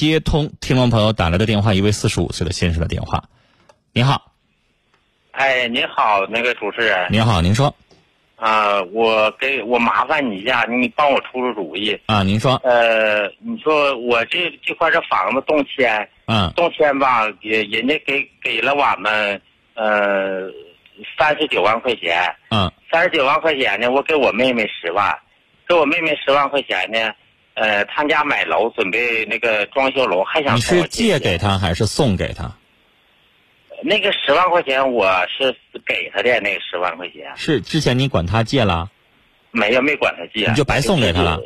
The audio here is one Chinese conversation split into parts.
接通听众朋友打来的电话，一位四十五岁的先生的电话。您好，哎，您好，那个主持人。您好，您说。啊，我给我麻烦你一下，你帮我出出主意。啊，您说。呃，你说我这这块这房子动迁，嗯，动迁吧，也人家给给了我们呃三十九万块钱，嗯，三十九万块钱呢，我给我妹妹十万，给我妹妹十万块钱呢，呃，他家买楼准备那个装修楼，还想你是借给他还是送给他？那个十万块钱我是给他的，那个十万块钱是之前你管他借了，没有没管他借，你就白送给他了。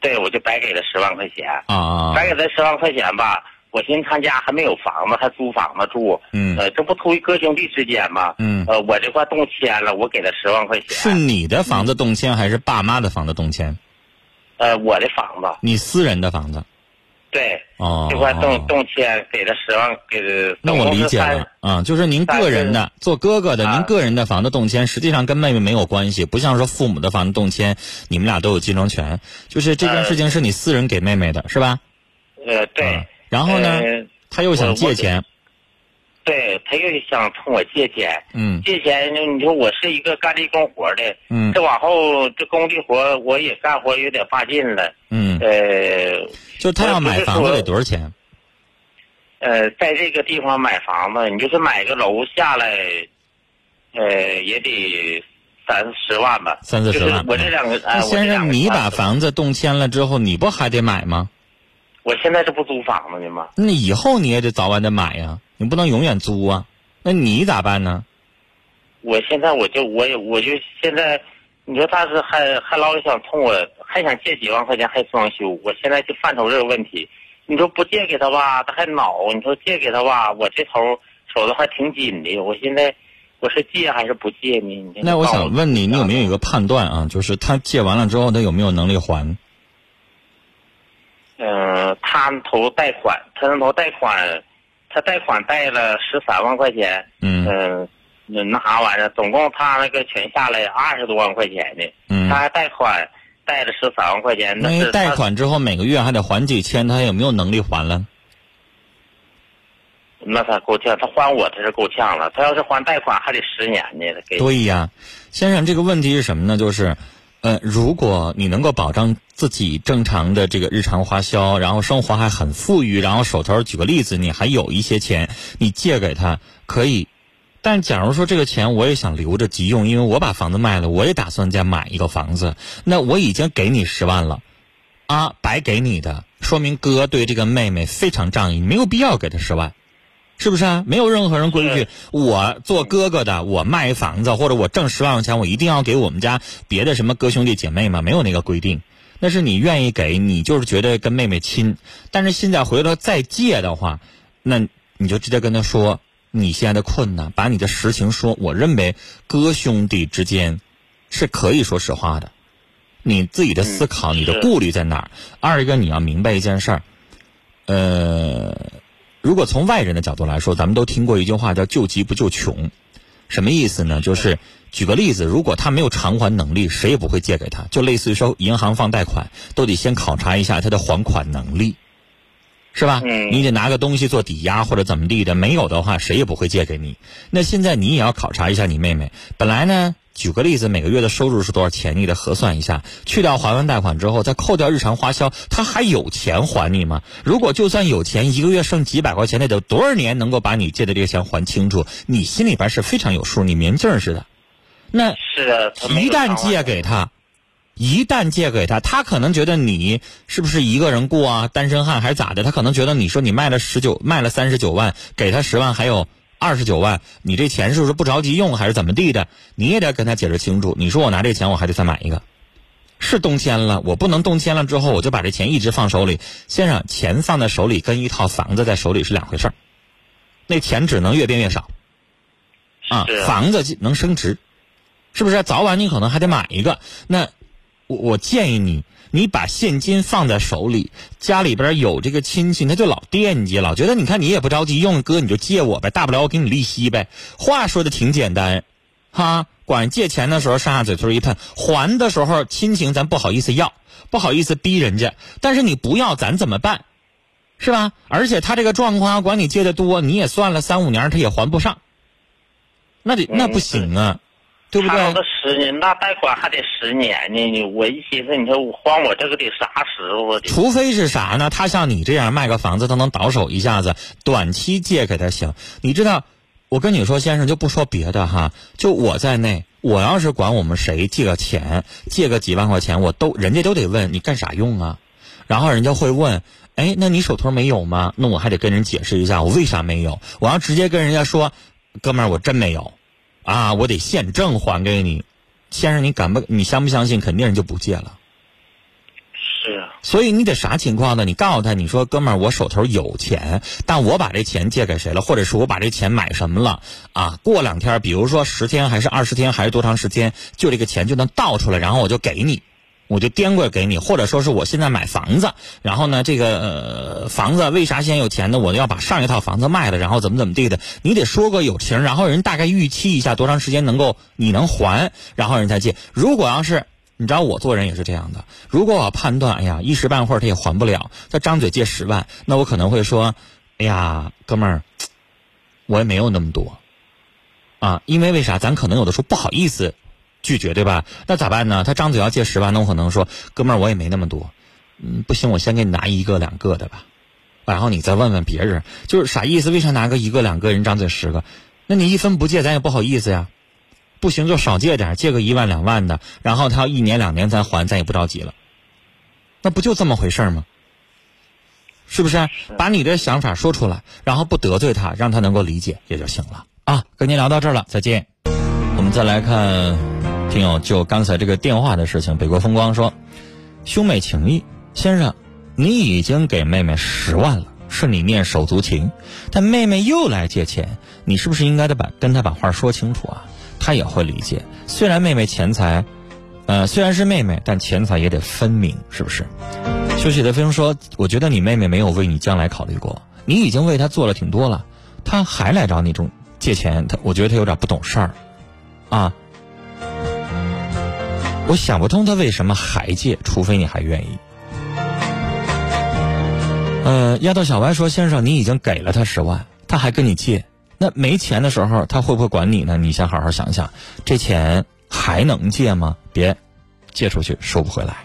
对，我就白给他十万块钱啊啊！白给他十万块钱吧，我寻思他家还没有房子，还租房子住，嗯，呃，这不图于哥兄弟之间吗？嗯，呃，我这块动迁了，我给他十万块钱。是你的房子动迁还是爸妈的房子动迁？呃，我的房子。你私人的房子。对，哦，这块动动迁给他十万，给了。那我理解了啊，就是您个人的做哥哥的，您个人的房子动迁，实际上跟妹妹没有关系，不像说父母的房子动迁，你们俩都有继承权。就是这件事情是你私人给妹妹的，是吧？呃，对。然后呢，他又想借钱。对他又想从我借钱，嗯，借钱，你说我是一个干力工活的，嗯，这往后这工地活我也干活有点发劲了，嗯，呃，就他要买房子得多少钱？呃，在这个地方买房子，你就是买个楼下来，呃，也得三四十万吧，三四十万。我这两个，哎，先生，你把房子动迁了之后，你不还得买吗？我现在这不租房子呢吗？那以后你也得早晚得买呀。你不能永远租啊，那你咋办呢？我现在我就我也我就现在，你说他是还还老想冲我，还想借几万块钱还装修，我现在就犯愁这个问题。你说不借给他吧，他还恼；你说借给他吧，我这头手头还挺紧的。我现在我是借还是不借呢？那我想问你，你有没有一个判断啊？就是他借完了之后，他有没有能力还？嗯，他投贷款，他那投贷款。他贷款贷了十三万块钱，嗯，那那啥玩意儿，总共他那个全下来二十多万块钱呢，嗯，他还贷款贷了十三万块钱，那贷款之后每个月还得还几千，他有没有能力还了？那他够呛，他还我他是够呛了，他要是还贷款还得十年呢，给。对呀，先生，这个问题是什么呢？就是。如果你能够保障自己正常的这个日常花销，然后生活还很富裕，然后手头举个例子，你还有一些钱，你借给他可以。但假如说这个钱我也想留着急用，因为我把房子卖了，我也打算再买一个房子，那我已经给你十万了，啊，白给你的，说明哥对这个妹妹非常仗义，没有必要给她十万。是不是啊？没有任何人规矩，我做哥哥的，我卖房子或者我挣十万块钱，我一定要给我们家别的什么哥兄弟姐妹吗？没有那个规定，那是你愿意给，你就是觉得跟妹妹亲。但是现在回头再借的话，那你就直接跟他说你现在的困难，把你的实情说。我认为哥兄弟之间是可以说实话的，你自己的思考，你的顾虑在哪儿？二一个你要明白一件事儿，呃。如果从外人的角度来说，咱们都听过一句话叫“救急不救穷”，什么意思呢？就是举个例子，如果他没有偿还能力，谁也不会借给他。就类似于说，银行放贷款，都得先考察一下他的还款能力，是吧？嗯。你得拿个东西做抵押或者怎么地的，没有的话，谁也不会借给你。那现在你也要考察一下你妹妹。本来呢。举个例子，每个月的收入是多少钱？你得核算一下，去掉还完贷款之后，再扣掉日常花销，他还有钱还你吗？如果就算有钱，一个月剩几百块钱，那得多少年能够把你借的这个钱还清楚？你心里边是非常有数，你明镜似的。那是一旦借给他，一旦借给他，他可能觉得你是不是一个人过啊？单身汉还是咋的？他可能觉得你说你卖了十九，卖了三十九万，给他十万，还有。二十九万，你这钱是不是不着急用，还是怎么地的？你也得跟他解释清楚。你说我拿这钱，我还得再买一个，是动迁了，我不能动迁了之后，我就把这钱一直放手里。先生，钱放在手里跟一套房子在手里是两回事儿，那钱只能越变越少，啊，房子能升值，是不是？早晚你可能还得买一个。那我我建议你。你把现金放在手里，家里边有这个亲戚，他就老惦记，老觉得你看你也不着急用，哥你就借我呗，大不了我给你利息呗。话说的挺简单，哈，管借钱的时候上下嘴唇一碰，还的时候亲情咱不好意思要，不好意思逼人家，但是你不要咱怎么办？是吧？而且他这个状况，管你借的多，你也算了三五年，他也还不上，那得那不行啊，对不对？十年，那贷款还得十年呢。你我一寻思，你说我还我这个得啥时候？除非是啥呢？他像你这样卖个房子，他能倒手一下子，短期借给他行。你知道，我跟你说，先生就不说别的哈，就我在内，我要是管我们谁借个钱，借个几万块钱，我都人家都得问你干啥用啊？然后人家会问，哎，那你手头没有吗？那我还得跟人解释一下，我为啥没有？我要直接跟人家说，哥们儿，我真没有。啊，我得现证还给你，先生，你敢不？你相不相信？肯定人就不借了。是啊。所以你得啥情况呢？你告诉他，你说哥们儿，我手头有钱，但我把这钱借给谁了，或者是我把这钱买什么了？啊，过两天，比如说十天还是二十天还是多长时间，就这个钱就能倒出来，然后我就给你。我就颠过来给你，或者说是我现在买房子，然后呢，这个呃房子为啥先有钱呢？我要把上一套房子卖了，然后怎么怎么地的，你得说个有情，然后人大概预期一下多长时间能够你能还，然后人才借。如果要是你知道我做人也是这样的，如果我判断哎呀一时半会儿他也还不了，他张嘴借十万，那我可能会说，哎呀哥们儿，我也没有那么多，啊，因为为啥？咱可能有的时候不好意思。拒绝对吧？那咋办呢？他张嘴要借十万，那我可能说，哥们儿，我也没那么多，嗯，不行，我先给你拿一个两个的吧，然后你再问问别人，就是啥意思？为啥拿个一个两个人张嘴十个？那你一分不借，咱也不好意思呀。不行就少借点，借个一万两万的，然后他要一年两年再还，咱也不着急了。那不就这么回事吗？是不是？把你的想法说出来，然后不得罪他，让他能够理解也就行了啊。跟您聊到这儿了，再见。我们再来看。听友就刚才这个电话的事情，北国风光说，兄妹情谊，先生，你已经给妹妹十万了，是你念手足情，但妹妹又来借钱，你是不是应该得把跟她把话说清楚啊？她也会理解，虽然妹妹钱财，呃，虽然是妹妹，但钱财也得分明，是不是？休息的飞说，我觉得你妹妹没有为你将来考虑过，你已经为她做了挺多了，她还来找你中借钱，她我觉得她有点不懂事儿，啊。我想不通他为什么还借，除非你还愿意。呃，丫头小白说：“先生，你已经给了他十万，他还跟你借，那没钱的时候他会不会管你呢？你先好好想想，这钱还能借吗？别借出去收不回来。”